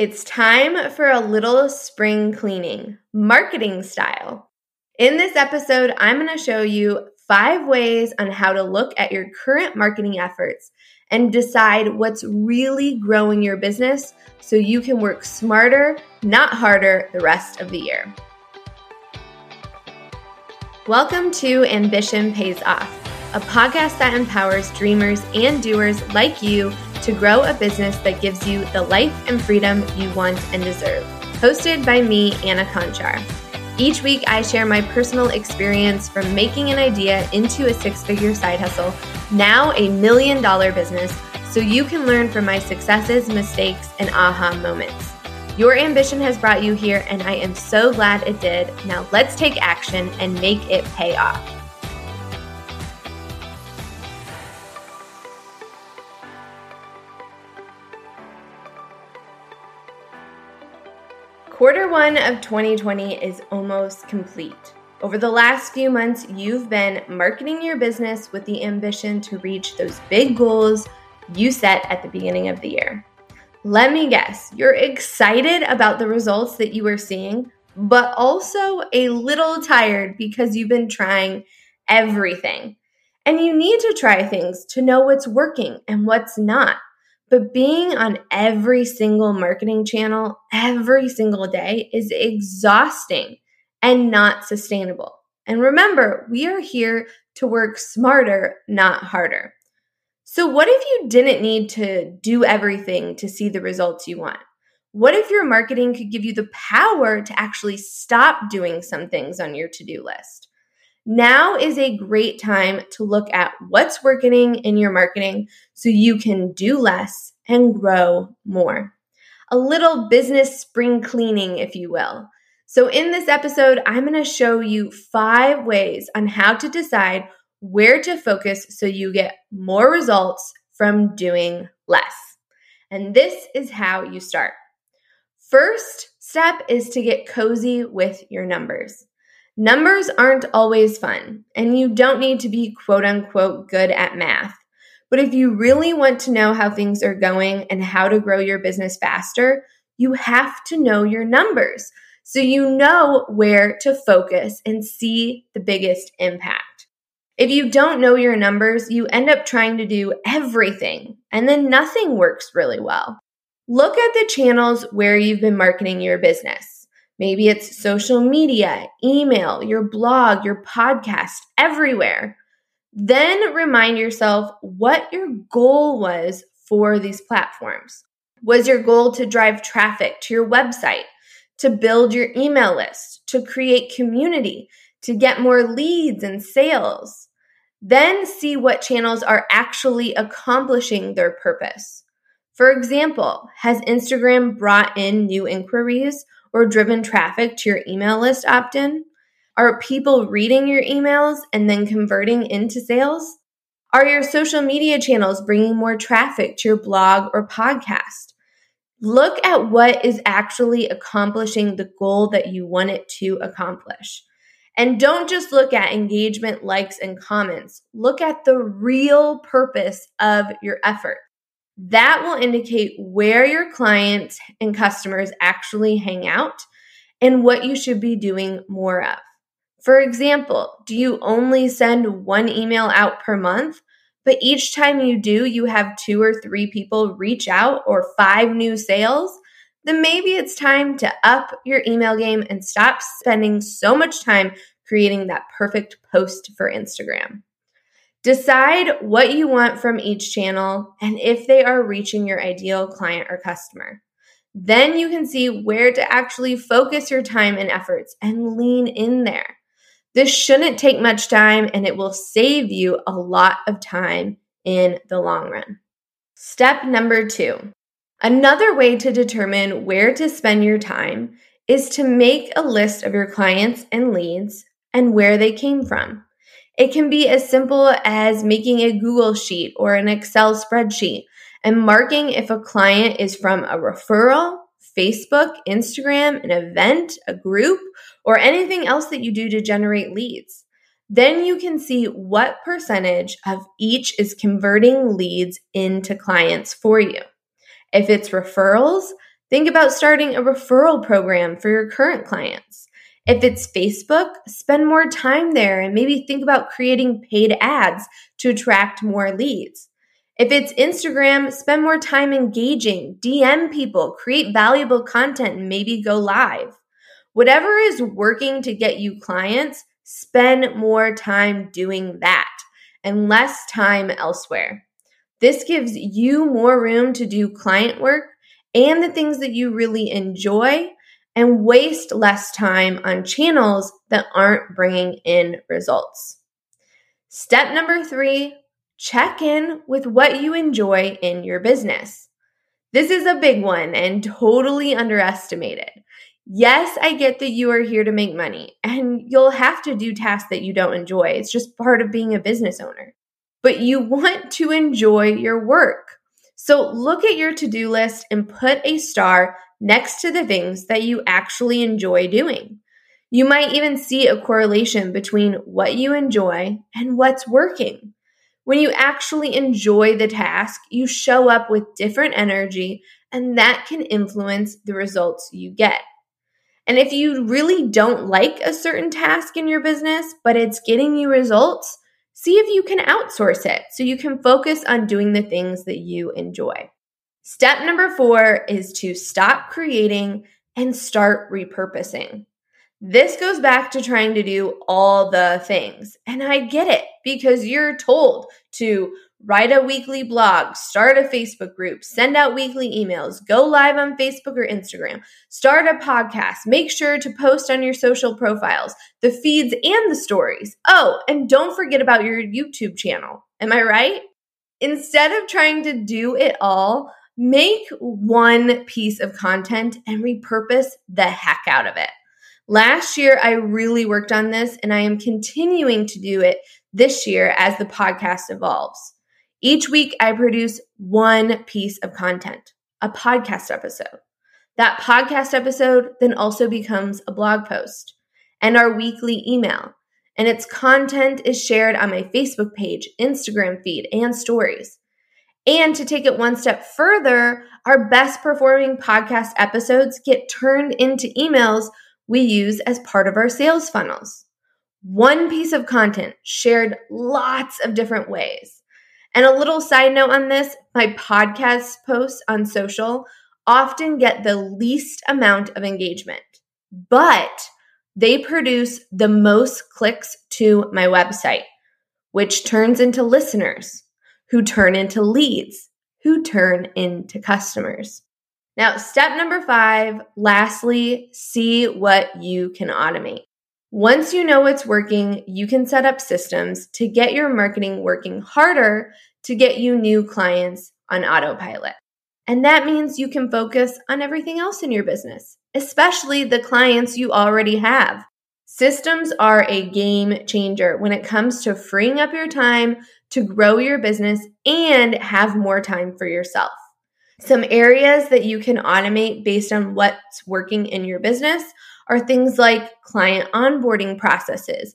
It's time for a little spring cleaning, marketing style. In this episode, I'm going to show you five ways on how to look at your current marketing efforts and decide what's really growing your business so you can work smarter, not harder, the rest of the year. Welcome to Ambition Pays Off, a podcast that empowers dreamers and doers like you to grow a business that gives you the life and freedom you want and deserve. Hosted by me, Anna Conchar. Each week, I share my personal experience from making an idea into a six figure side hustle, now a million dollar business, so you can learn from my successes, mistakes, and aha moments. Your ambition has brought you here, and I am so glad it did. Now, let's take action and make it pay off. Quarter one of 2020 is almost complete. Over the last few months, you've been marketing your business with the ambition to reach those big goals you set at the beginning of the year. Let me guess, you're excited about the results that you are seeing, but also a little tired because you've been trying everything. And you need to try things to know what's working and what's not. But being on every single marketing channel every single day is exhausting and not sustainable. And remember, we are here to work smarter, not harder. So, what if you didn't need to do everything to see the results you want? What if your marketing could give you the power to actually stop doing some things on your to do list? Now is a great time to look at what's working in your marketing so you can do less and grow more. A little business spring cleaning, if you will. So, in this episode, I'm going to show you five ways on how to decide where to focus so you get more results from doing less. And this is how you start. First step is to get cozy with your numbers. Numbers aren't always fun, and you don't need to be quote unquote good at math. But if you really want to know how things are going and how to grow your business faster, you have to know your numbers so you know where to focus and see the biggest impact. If you don't know your numbers, you end up trying to do everything and then nothing works really well. Look at the channels where you've been marketing your business. Maybe it's social media, email, your blog, your podcast, everywhere. Then remind yourself what your goal was for these platforms. Was your goal to drive traffic to your website, to build your email list, to create community, to get more leads and sales? Then see what channels are actually accomplishing their purpose. For example, has Instagram brought in new inquiries or driven traffic to your email list opt in? Are people reading your emails and then converting into sales? Are your social media channels bringing more traffic to your blog or podcast? Look at what is actually accomplishing the goal that you want it to accomplish. And don't just look at engagement, likes, and comments. Look at the real purpose of your effort. That will indicate where your clients and customers actually hang out and what you should be doing more of. For example, do you only send one email out per month? But each time you do, you have two or three people reach out or five new sales, then maybe it's time to up your email game and stop spending so much time creating that perfect post for Instagram. Decide what you want from each channel and if they are reaching your ideal client or customer. Then you can see where to actually focus your time and efforts and lean in there. This shouldn't take much time and it will save you a lot of time in the long run. Step number two. Another way to determine where to spend your time is to make a list of your clients and leads and where they came from. It can be as simple as making a Google sheet or an Excel spreadsheet and marking if a client is from a referral, Facebook, Instagram, an event, a group, or anything else that you do to generate leads. Then you can see what percentage of each is converting leads into clients for you. If it's referrals, Think about starting a referral program for your current clients. If it's Facebook, spend more time there and maybe think about creating paid ads to attract more leads. If it's Instagram, spend more time engaging, DM people, create valuable content, and maybe go live. Whatever is working to get you clients, spend more time doing that and less time elsewhere. This gives you more room to do client work and the things that you really enjoy and waste less time on channels that aren't bringing in results. Step number three check in with what you enjoy in your business. This is a big one and totally underestimated. Yes, I get that you are here to make money and you'll have to do tasks that you don't enjoy. It's just part of being a business owner. But you want to enjoy your work. So look at your to do list and put a star next to the things that you actually enjoy doing. You might even see a correlation between what you enjoy and what's working. When you actually enjoy the task, you show up with different energy, and that can influence the results you get. And if you really don't like a certain task in your business, but it's getting you results, see if you can outsource it so you can focus on doing the things that you enjoy. Step number four is to stop creating and start repurposing. This goes back to trying to do all the things. And I get it because you're told to write a weekly blog, start a Facebook group, send out weekly emails, go live on Facebook or Instagram, start a podcast, make sure to post on your social profiles, the feeds and the stories. Oh, and don't forget about your YouTube channel. Am I right? Instead of trying to do it all, make one piece of content and repurpose the heck out of it. Last year, I really worked on this, and I am continuing to do it this year as the podcast evolves. Each week, I produce one piece of content, a podcast episode. That podcast episode then also becomes a blog post and our weekly email. And its content is shared on my Facebook page, Instagram feed, and stories. And to take it one step further, our best performing podcast episodes get turned into emails we use as part of our sales funnels. One piece of content shared lots of different ways. And a little side note on this my podcast posts on social often get the least amount of engagement, but they produce the most clicks to my website, which turns into listeners, who turn into leads, who turn into customers. Now, step number five, lastly, see what you can automate. Once you know what's working, you can set up systems to get your marketing working harder to get you new clients on autopilot. And that means you can focus on everything else in your business, especially the clients you already have. Systems are a game changer when it comes to freeing up your time to grow your business and have more time for yourself. Some areas that you can automate based on what's working in your business are things like client onboarding processes,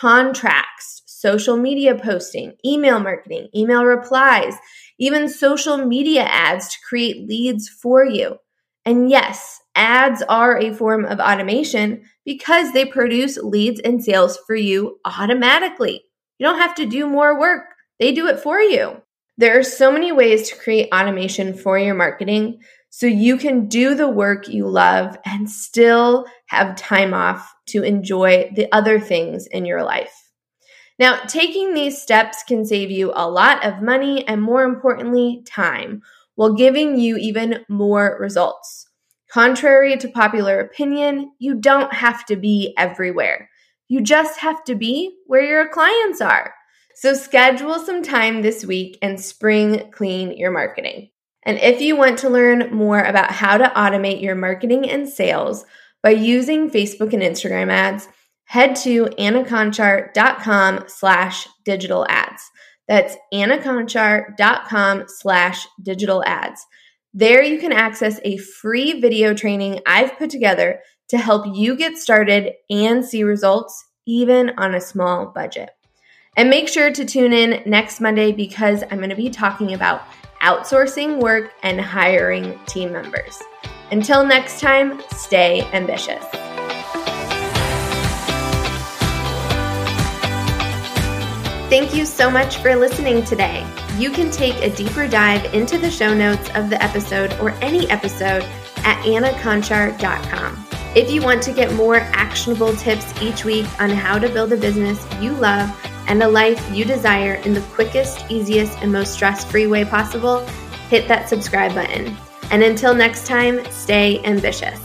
contracts, social media posting, email marketing, email replies, even social media ads to create leads for you. And yes, ads are a form of automation because they produce leads and sales for you automatically. You don't have to do more work, they do it for you. There are so many ways to create automation for your marketing so you can do the work you love and still have time off to enjoy the other things in your life. Now, taking these steps can save you a lot of money and, more importantly, time while giving you even more results. Contrary to popular opinion, you don't have to be everywhere. You just have to be where your clients are. So schedule some time this week and spring clean your marketing. And if you want to learn more about how to automate your marketing and sales by using Facebook and Instagram ads, head to annaconchar.com slash digital ads. That's annaconchar.com slash digital ads. There you can access a free video training I've put together to help you get started and see results even on a small budget. And make sure to tune in next Monday because I'm going to be talking about outsourcing work and hiring team members. Until next time, stay ambitious. Thank you so much for listening today. You can take a deeper dive into the show notes of the episode or any episode at annaconchar.com. If you want to get more actionable tips each week on how to build a business you love and a life you desire in the quickest, easiest, and most stress free way possible, hit that subscribe button. And until next time, stay ambitious.